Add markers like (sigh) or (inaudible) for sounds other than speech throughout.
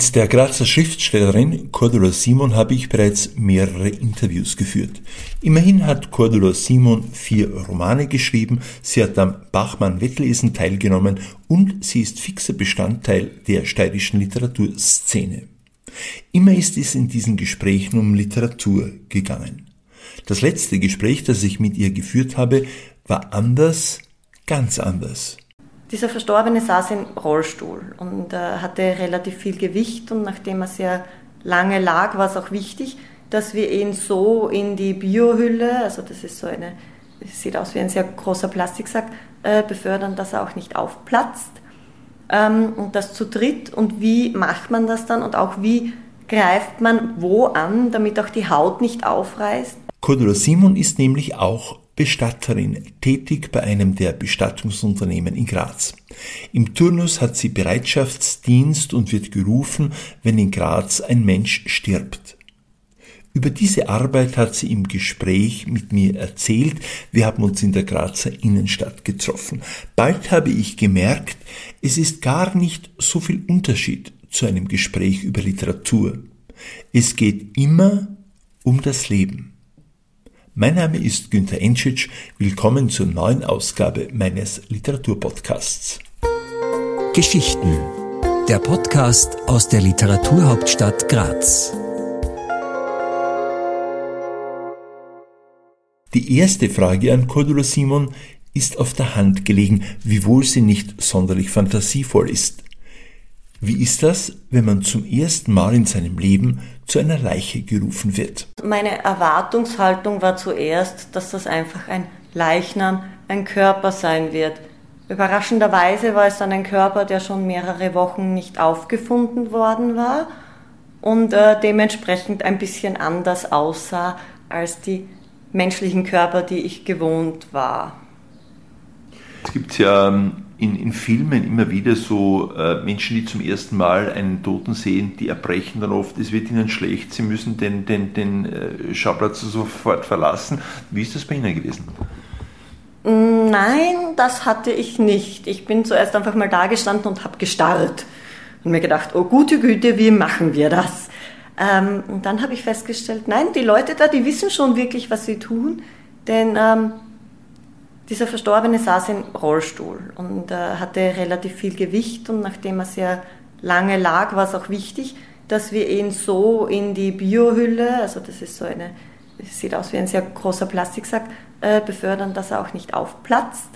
Mit der Grazer Schriftstellerin Cordula Simon habe ich bereits mehrere Interviews geführt. Immerhin hat Cordula Simon vier Romane geschrieben, sie hat am Bachmann-Wettlesen teilgenommen und sie ist fixer Bestandteil der steirischen Literaturszene. Immer ist es in diesen Gesprächen um Literatur gegangen. Das letzte Gespräch, das ich mit ihr geführt habe, war anders, ganz anders. Dieser Verstorbene saß im Rollstuhl und äh, hatte relativ viel Gewicht und nachdem er sehr lange lag, war es auch wichtig, dass wir ihn so in die Biohülle, also das ist so eine, sieht aus wie ein sehr großer Plastiksack, äh, befördern, dass er auch nicht aufplatzt. Ähm, und das zu dritt und wie macht man das dann und auch wie greift man wo an, damit auch die Haut nicht aufreißt. Cordula Simon ist nämlich auch Bestatterin, tätig bei einem der Bestattungsunternehmen in Graz. Im Turnus hat sie Bereitschaftsdienst und wird gerufen, wenn in Graz ein Mensch stirbt. Über diese Arbeit hat sie im Gespräch mit mir erzählt. Wir haben uns in der Grazer Innenstadt getroffen. Bald habe ich gemerkt, es ist gar nicht so viel Unterschied zu einem Gespräch über Literatur. Es geht immer um das Leben. Mein Name ist Günther Entschitsch. Willkommen zur neuen Ausgabe meines Literaturpodcasts. Geschichten. Der Podcast aus der Literaturhauptstadt Graz. Die erste Frage an Cordula Simon ist auf der Hand gelegen, wiewohl sie nicht sonderlich fantasievoll ist. Wie ist das, wenn man zum ersten Mal in seinem Leben zu einer Leiche gerufen wird? Meine Erwartungshaltung war zuerst, dass das einfach ein Leichnam, ein Körper sein wird. Überraschenderweise war es dann ein Körper, der schon mehrere Wochen nicht aufgefunden worden war und äh, dementsprechend ein bisschen anders aussah als die menschlichen Körper, die ich gewohnt war. Es gibt ja ähm, in, in Filmen immer wieder so äh, Menschen, die zum ersten Mal einen Toten sehen, die erbrechen dann oft, es wird ihnen schlecht, sie müssen den, den, den äh, Schauplatz sofort verlassen. Wie ist das bei Ihnen gewesen? Nein, das hatte ich nicht. Ich bin zuerst einfach mal da gestanden und habe gestarrt und mir gedacht, oh gute Güte, wie machen wir das? Ähm, und dann habe ich festgestellt, nein, die Leute da, die wissen schon wirklich, was sie tun, denn ähm, dieser Verstorbene saß im Rollstuhl und äh, hatte relativ viel Gewicht und nachdem er sehr lange lag, war es auch wichtig, dass wir ihn so in die Biohülle, also das ist so eine, sieht aus wie ein sehr großer Plastiksack, äh, befördern, dass er auch nicht aufplatzt.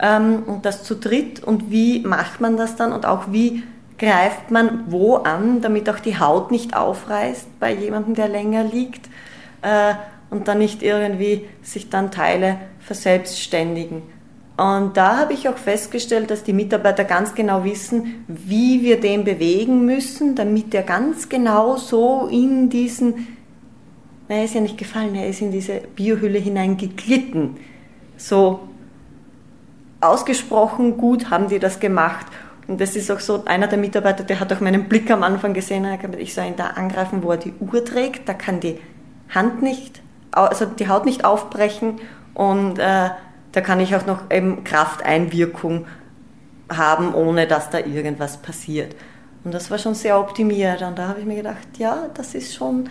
Ähm, und das zu dritt und wie macht man das dann und auch wie greift man wo an, damit auch die Haut nicht aufreißt bei jemandem, der länger liegt. Äh, und dann nicht irgendwie sich dann Teile verselbstständigen. Und da habe ich auch festgestellt, dass die Mitarbeiter ganz genau wissen, wie wir den bewegen müssen, damit er ganz genau so in diesen, na, er ist ja nicht gefallen, er ist in diese Biohülle hineingeglitten. So ausgesprochen gut haben die das gemacht. Und das ist auch so, einer der Mitarbeiter, der hat auch meinen Blick am Anfang gesehen, ich soll ihn da angreifen, wo er die Uhr trägt, da kann die Hand nicht also die Haut nicht aufbrechen und äh, da kann ich auch noch eben Krafteinwirkung haben, ohne dass da irgendwas passiert. Und das war schon sehr optimiert. Und da habe ich mir gedacht, ja, das ist schon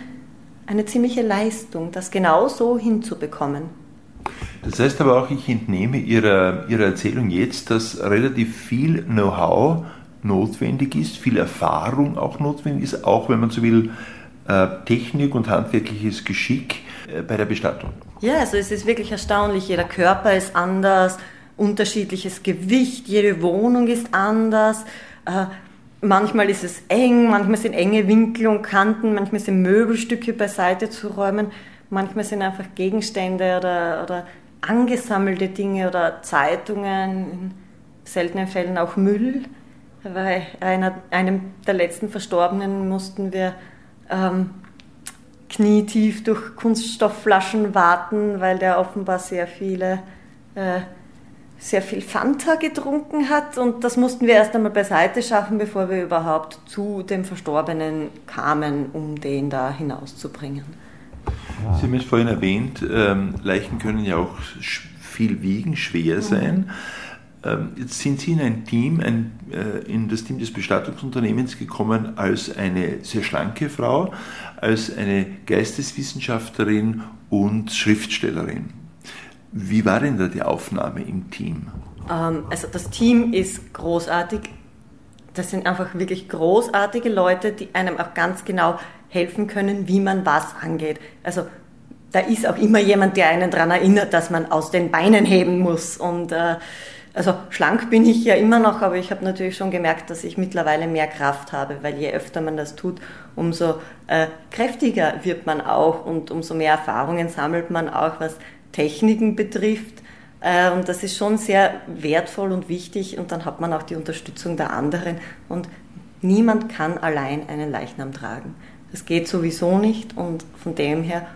eine ziemliche Leistung, das genau so hinzubekommen. Das heißt aber auch, ich entnehme Ihrer, Ihrer Erzählung jetzt, dass relativ viel Know-how notwendig ist, viel Erfahrung auch notwendig ist, auch wenn man so will, äh, Technik und handwerkliches Geschick äh, bei der Bestattung. Ja, also es ist wirklich erstaunlich. Jeder Körper ist anders, unterschiedliches Gewicht, jede Wohnung ist anders. Äh, manchmal ist es eng, manchmal sind enge Winkel und Kanten, manchmal sind Möbelstücke beiseite zu räumen, manchmal sind einfach Gegenstände oder, oder angesammelte Dinge oder Zeitungen, in seltenen Fällen auch Müll. Bei einer, einem der letzten Verstorbenen mussten wir ähm, knietief durch Kunststoffflaschen warten, weil der offenbar sehr viele, äh, sehr viel Fanta getrunken hat und das mussten wir erst einmal beiseite schaffen, bevor wir überhaupt zu dem Verstorbenen kamen, um den da hinauszubringen. Sie haben es vorhin erwähnt, ähm, Leichen können ja auch viel wiegen, schwer sein. Ähm, jetzt sind Sie in ein Team, ein, äh, in das Team des Bestattungsunternehmens gekommen als eine sehr schlanke Frau, als eine Geisteswissenschaftlerin und Schriftstellerin. Wie war denn da die Aufnahme im Team? Ähm, also das Team ist großartig. Das sind einfach wirklich großartige Leute, die einem auch ganz genau helfen können, wie man was angeht. Also da ist auch immer jemand, der einen daran erinnert, dass man aus den Beinen heben muss. Und äh, also schlank bin ich ja immer noch, aber ich habe natürlich schon gemerkt, dass ich mittlerweile mehr Kraft habe, weil je öfter man das tut, umso äh, kräftiger wird man auch und umso mehr Erfahrungen sammelt man auch, was Techniken betrifft. Äh, und das ist schon sehr wertvoll und wichtig und dann hat man auch die Unterstützung der anderen und niemand kann allein einen Leichnam tragen. Das geht sowieso nicht und von dem her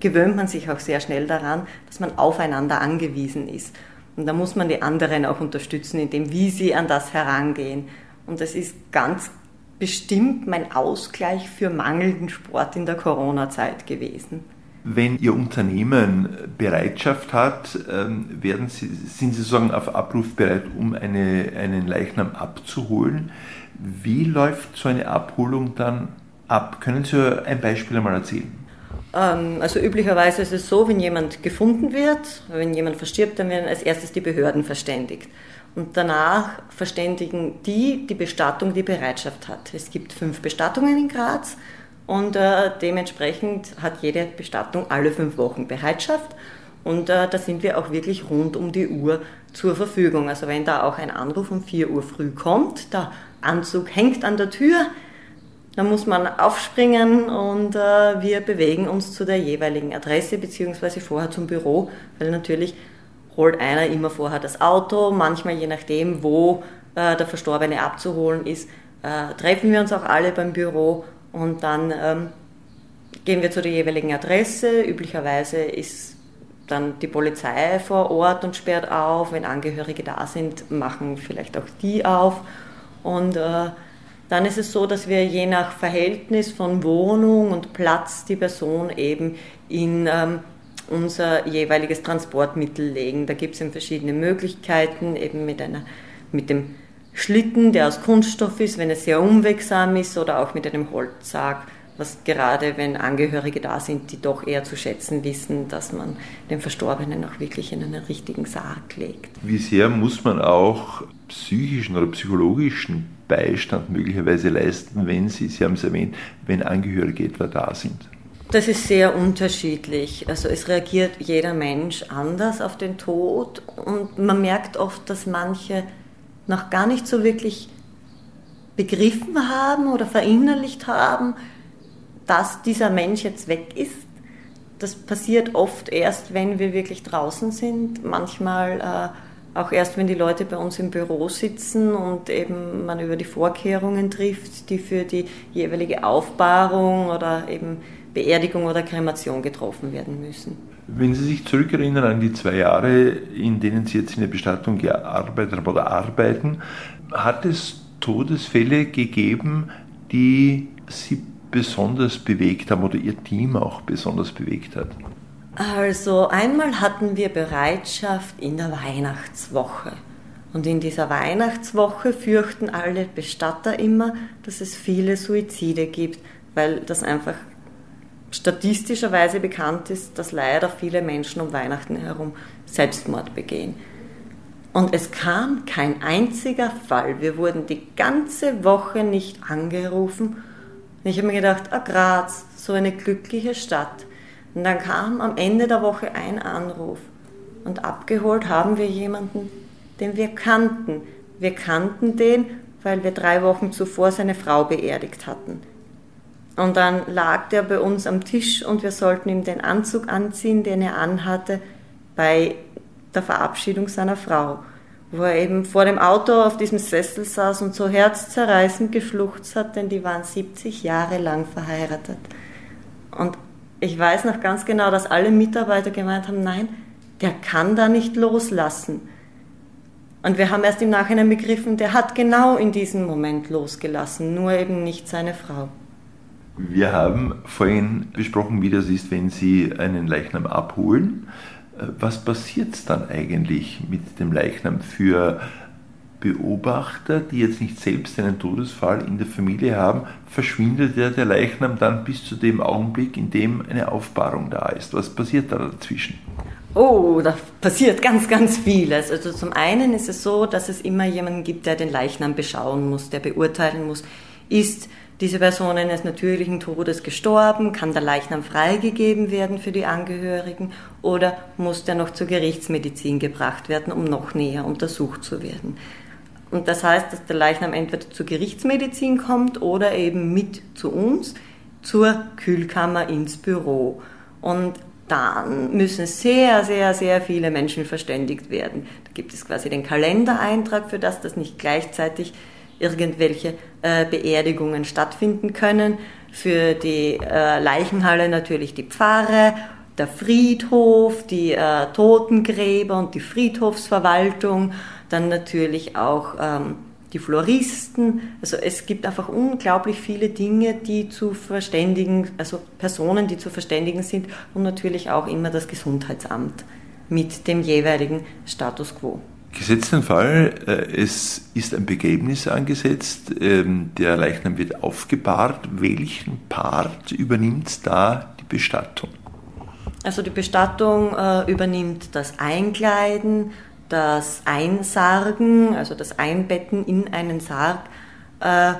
gewöhnt man sich auch sehr schnell daran, dass man aufeinander angewiesen ist. Und da muss man die anderen auch unterstützen, indem wie sie an das herangehen. Und das ist ganz bestimmt mein Ausgleich für mangelnden Sport in der Corona-Zeit gewesen. Wenn Ihr Unternehmen Bereitschaft hat, ähm, werden Sie, sind Sie sozusagen auf Abruf bereit, um eine, einen Leichnam abzuholen. Wie läuft so eine Abholung dann ab? Können Sie ein Beispiel einmal erzählen? Ähm, also üblicherweise ist es so, wenn jemand gefunden wird, wenn jemand verstirbt, dann werden als erstes die Behörden verständigt. Und danach verständigen die die Bestattung, die Bereitschaft hat. Es gibt fünf Bestattungen in Graz und äh, dementsprechend hat jede Bestattung alle fünf Wochen Bereitschaft. Und äh, da sind wir auch wirklich rund um die Uhr zur Verfügung. Also wenn da auch ein Anruf um 4 Uhr früh kommt, der Anzug hängt an der Tür, dann muss man aufspringen und äh, wir bewegen uns zu der jeweiligen Adresse beziehungsweise vorher zum Büro, weil natürlich holt einer immer vorher das Auto, manchmal je nachdem, wo äh, der Verstorbene abzuholen ist, äh, treffen wir uns auch alle beim Büro und dann ähm, gehen wir zu der jeweiligen Adresse. Üblicherweise ist dann die Polizei vor Ort und sperrt auf. Wenn Angehörige da sind, machen vielleicht auch die auf. Und äh, dann ist es so, dass wir je nach Verhältnis von Wohnung und Platz die Person eben in ähm, unser jeweiliges Transportmittel legen. Da gibt es verschiedene Möglichkeiten, eben mit, einer, mit dem Schlitten, der aus Kunststoff ist, wenn es sehr unwegsam ist, oder auch mit einem Holzsarg, was gerade, wenn Angehörige da sind, die doch eher zu schätzen wissen, dass man den Verstorbenen auch wirklich in einen richtigen Sarg legt. Wie sehr muss man auch psychischen oder psychologischen Beistand möglicherweise leisten, wenn Sie, Sie haben es erwähnt, wenn Angehörige etwa da sind? Das ist sehr unterschiedlich. Also es reagiert jeder Mensch anders auf den Tod und man merkt oft, dass manche noch gar nicht so wirklich begriffen haben oder verinnerlicht haben, dass dieser Mensch jetzt weg ist. Das passiert oft erst, wenn wir wirklich draußen sind, manchmal äh, auch erst, wenn die Leute bei uns im Büro sitzen und eben man über die Vorkehrungen trifft, die für die jeweilige Aufbahrung oder eben Beerdigung oder Kremation getroffen werden müssen. Wenn Sie sich zurückerinnern an die zwei Jahre, in denen Sie jetzt in der Bestattung gearbeitet haben oder arbeiten, hat es Todesfälle gegeben, die Sie besonders bewegt haben oder Ihr Team auch besonders bewegt hat? Also einmal hatten wir Bereitschaft in der Weihnachtswoche. Und in dieser Weihnachtswoche fürchten alle Bestatter immer, dass es viele Suizide gibt, weil das einfach statistischerweise bekannt ist, dass leider viele Menschen um Weihnachten herum Selbstmord begehen. Und es kam kein einziger Fall. Wir wurden die ganze Woche nicht angerufen. Und ich habe mir gedacht, ah Graz, so eine glückliche Stadt. Und dann kam am Ende der Woche ein Anruf. Und abgeholt haben wir jemanden, den wir kannten. Wir kannten den, weil wir drei Wochen zuvor seine Frau beerdigt hatten. Und dann lag der bei uns am Tisch und wir sollten ihm den Anzug anziehen, den er anhatte bei der Verabschiedung seiner Frau, wo er eben vor dem Auto auf diesem Sessel saß und so herzzerreißend geschluchzt hat, denn die waren 70 Jahre lang verheiratet. Und ich weiß noch ganz genau, dass alle Mitarbeiter gemeint haben, nein, der kann da nicht loslassen. Und wir haben erst im Nachhinein begriffen, der hat genau in diesem Moment losgelassen, nur eben nicht seine Frau. Wir haben vorhin besprochen, wie das ist, wenn Sie einen Leichnam abholen. was passiert dann eigentlich mit dem Leichnam für Beobachter, die jetzt nicht selbst einen Todesfall in der Familie haben, verschwindet ja der Leichnam dann bis zu dem Augenblick, in dem eine Aufbahrung da ist. Was passiert da dazwischen? Oh, da passiert ganz, ganz vieles. Also zum einen ist es so, dass es immer jemanden gibt, der den Leichnam beschauen muss, der beurteilen muss, ist diese Person eines natürlichen Todes gestorben, kann der Leichnam freigegeben werden für die Angehörigen oder muss der noch zur Gerichtsmedizin gebracht werden, um noch näher untersucht zu werden. Und das heißt, dass der Leichnam entweder zur Gerichtsmedizin kommt oder eben mit zu uns zur Kühlkammer ins Büro. Und dann müssen sehr, sehr, sehr viele Menschen verständigt werden. Da gibt es quasi den Kalendereintrag für das, dass nicht gleichzeitig irgendwelche äh, Beerdigungen stattfinden können. Für die äh, Leichenhalle natürlich die Pfarre, der Friedhof, die äh, Totengräber und die Friedhofsverwaltung, dann natürlich auch ähm, die Floristen. Also es gibt einfach unglaublich viele Dinge, die zu verständigen, also Personen, die zu verständigen sind und natürlich auch immer das Gesundheitsamt mit dem jeweiligen Status quo. Gesetzt den Fall, äh, es ist ein Begräbnis angesetzt, ähm, der Leichnam wird aufgebahrt. Welchen Part übernimmt da die Bestattung? Also die Bestattung äh, übernimmt das Einkleiden, das Einsargen, also das Einbetten in einen Sarg äh,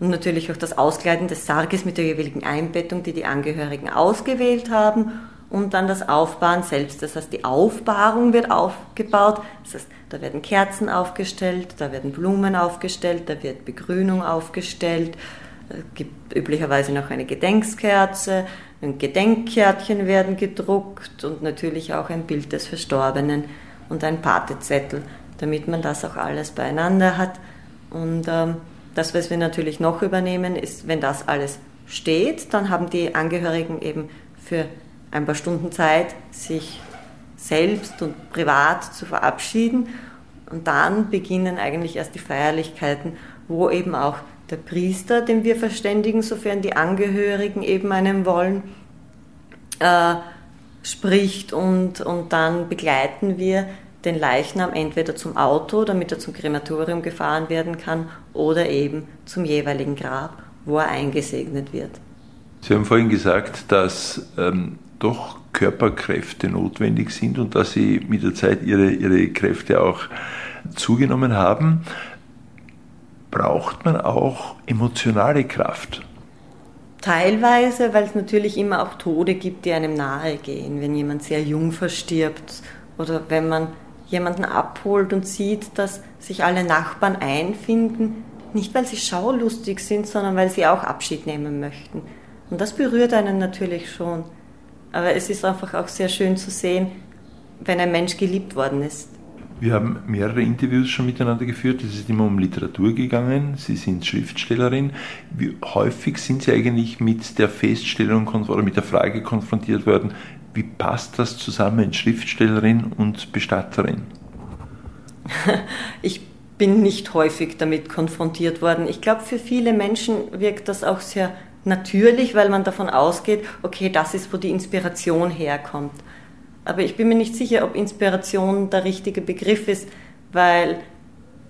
und natürlich auch das Auskleiden des Sarges mit der jeweiligen Einbettung, die die Angehörigen ausgewählt haben und dann das Aufbahren selbst. Das heißt, die Aufbahrung wird aufgebaut, das heißt, da werden Kerzen aufgestellt, da werden Blumen aufgestellt, da wird Begrünung aufgestellt, es gibt üblicherweise noch eine Gedenkskerze, ein Gedenkkärtchen werden gedruckt und natürlich auch ein Bild des Verstorbenen und ein Patezettel, damit man das auch alles beieinander hat. Und ähm, das, was wir natürlich noch übernehmen, ist, wenn das alles steht, dann haben die Angehörigen eben für ein paar Stunden Zeit, sich selbst und privat zu verabschieden. Und dann beginnen eigentlich erst die Feierlichkeiten, wo eben auch der Priester, den wir verständigen, sofern die Angehörigen eben einen wollen, äh, spricht und, und dann begleiten wir den Leichnam entweder zum Auto, damit er zum Krematorium gefahren werden kann, oder eben zum jeweiligen Grab, wo er eingesegnet wird. Sie haben vorhin gesagt, dass ähm, doch Körperkräfte notwendig sind und dass Sie mit der Zeit Ihre, Ihre Kräfte auch zugenommen haben. Braucht man auch emotionale Kraft? Teilweise, weil es natürlich immer auch Tode gibt, die einem nahe gehen, wenn jemand sehr jung verstirbt oder wenn man jemanden abholt und sieht, dass sich alle Nachbarn einfinden, nicht weil sie schaulustig sind, sondern weil sie auch Abschied nehmen möchten. Und das berührt einen natürlich schon. Aber es ist einfach auch sehr schön zu sehen, wenn ein Mensch geliebt worden ist. Wir haben mehrere Interviews schon miteinander geführt. Es ist immer um Literatur gegangen. Sie sind Schriftstellerin. Wie häufig sind Sie eigentlich mit der Feststellung oder mit der Frage konfrontiert worden, wie passt das zusammen, Schriftstellerin und Bestatterin? (laughs) Ich bin nicht häufig damit konfrontiert worden. Ich glaube, für viele Menschen wirkt das auch sehr natürlich, weil man davon ausgeht, okay, das ist, wo die Inspiration herkommt. Aber ich bin mir nicht sicher, ob Inspiration der richtige Begriff ist, weil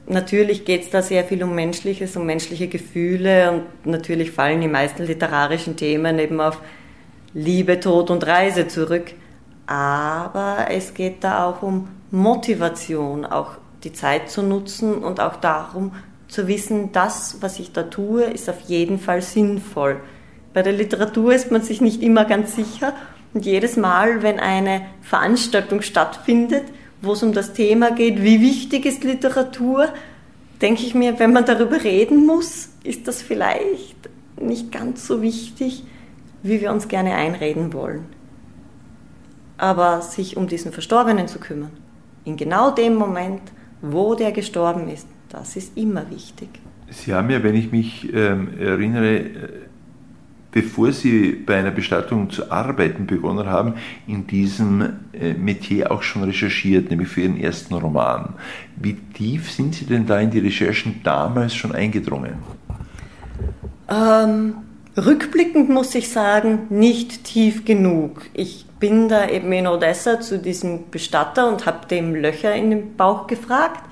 natürlich geht es da sehr viel um Menschliches, um menschliche Gefühle und natürlich fallen die meisten literarischen Themen eben auf Liebe, Tod und Reise zurück. Aber es geht da auch um Motivation, auch die Zeit zu nutzen und auch darum zu wissen, das, was ich da tue, ist auf jeden Fall sinnvoll. Bei der Literatur ist man sich nicht immer ganz sicher und jedes Mal, wenn eine Veranstaltung stattfindet, wo es um das Thema geht, wie wichtig ist Literatur, denke ich mir, wenn man darüber reden muss, ist das vielleicht nicht ganz so wichtig, wie wir uns gerne einreden wollen. Aber sich um diesen Verstorbenen zu kümmern, in genau dem Moment, wo der gestorben ist, das ist immer wichtig. Sie haben ja, wenn ich mich ähm, erinnere, bevor Sie bei einer Bestattung zu arbeiten begonnen haben, in diesem äh, Metier auch schon recherchiert, nämlich für Ihren ersten Roman. Wie tief sind Sie denn da in die Recherchen damals schon eingedrungen? Ähm, Rückblickend muss ich sagen, nicht tief genug. Ich bin da eben in Odessa zu diesem Bestatter und habe dem Löcher in den Bauch gefragt.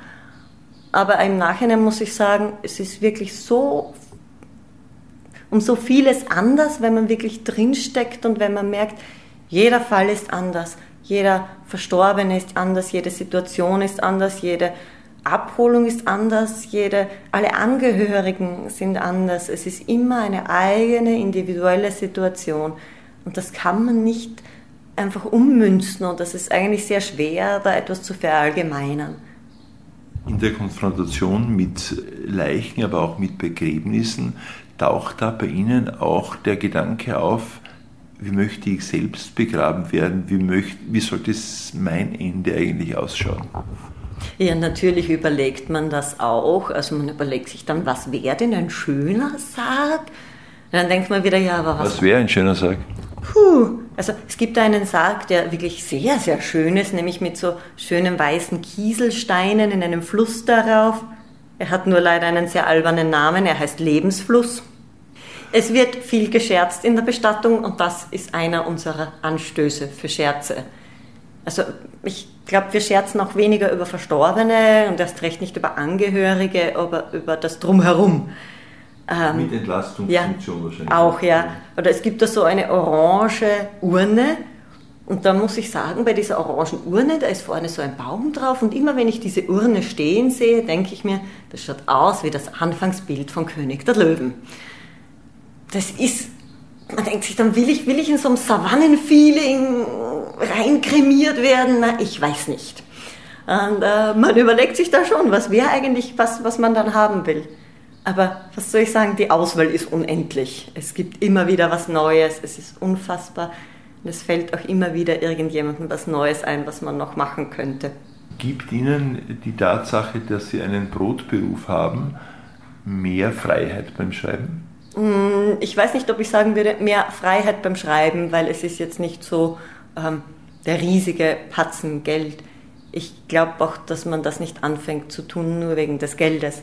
Aber im Nachhinein muss ich sagen, es ist wirklich so um so vieles anders, wenn man wirklich drinsteckt und wenn man merkt, jeder Fall ist anders, jeder Verstorbene ist anders, jede Situation ist anders, jede Abholung ist anders, jede, alle Angehörigen sind anders. Es ist immer eine eigene individuelle Situation. Und das kann man nicht einfach ummünzen und das ist eigentlich sehr schwer, da etwas zu verallgemeinern. In der Konfrontation mit Leichen, aber auch mit Begräbnissen, taucht da bei Ihnen auch der Gedanke auf, wie möchte ich selbst begraben werden, wie, möchte, wie sollte es mein Ende eigentlich ausschauen? Ja, natürlich überlegt man das auch. Also man überlegt sich dann, was wäre denn ein schöner Sarg? Dann denkt man wieder, ja, aber was. Was wäre ein schöner Sarg? Puh, also es gibt da einen Sarg, der wirklich sehr, sehr schön ist, nämlich mit so schönen weißen Kieselsteinen in einem Fluss darauf. Er hat nur leider einen sehr albernen Namen, er heißt Lebensfluss. Es wird viel gescherzt in der Bestattung und das ist einer unserer Anstöße für Scherze. Also ich glaube, wir scherzen auch weniger über Verstorbene und erst recht nicht über Angehörige, aber über das Drumherum. Ähm, Mit Entlastungsfunktion ja, wahrscheinlich. Auch, ja. Oder es gibt da so eine orange Urne und da muss ich sagen, bei dieser orangen Urne, da ist vorne so ein Baum drauf und immer wenn ich diese Urne stehen sehe, denke ich mir, das schaut aus wie das Anfangsbild von König der Löwen. Das ist man denkt sich dann, will ich, will ich in so einem Savannenfeeling reinkremiert werden? Na, ich weiß nicht. Und äh, man überlegt sich da schon, was wäre eigentlich was, was man dann haben will. Aber was soll ich sagen, die Auswahl ist unendlich. Es gibt immer wieder was Neues, es ist unfassbar. Und es fällt auch immer wieder irgendjemandem was Neues ein, was man noch machen könnte. Gibt Ihnen die Tatsache, dass Sie einen Brotberuf haben, mehr Freiheit beim Schreiben? Mm, ich weiß nicht, ob ich sagen würde, mehr Freiheit beim Schreiben, weil es ist jetzt nicht so ähm, der riesige Patzen Geld. Ich glaube auch, dass man das nicht anfängt zu tun, nur wegen des Geldes.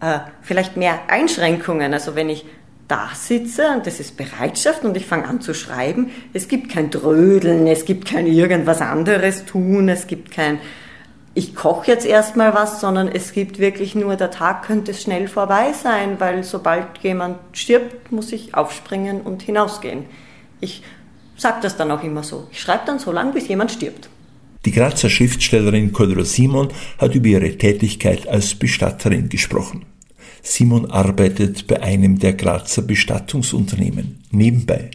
Äh, vielleicht mehr Einschränkungen. Also wenn ich da sitze und das ist Bereitschaft und ich fange an zu schreiben, es gibt kein Drödeln, es gibt kein irgendwas anderes tun, es gibt kein ich koche jetzt erstmal was, sondern es gibt wirklich nur, der Tag könnte schnell vorbei sein, weil sobald jemand stirbt, muss ich aufspringen und hinausgehen. Ich sage das dann auch immer so. Ich schreibe dann so lange, bis jemand stirbt. Die Grazer Schriftstellerin Cordula Simon hat über ihre Tätigkeit als Bestatterin gesprochen. Simon arbeitet bei einem der Grazer Bestattungsunternehmen nebenbei.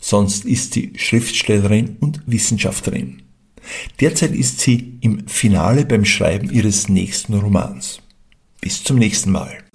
Sonst ist sie Schriftstellerin und Wissenschaftlerin. Derzeit ist sie im Finale beim Schreiben ihres nächsten Romans. Bis zum nächsten Mal.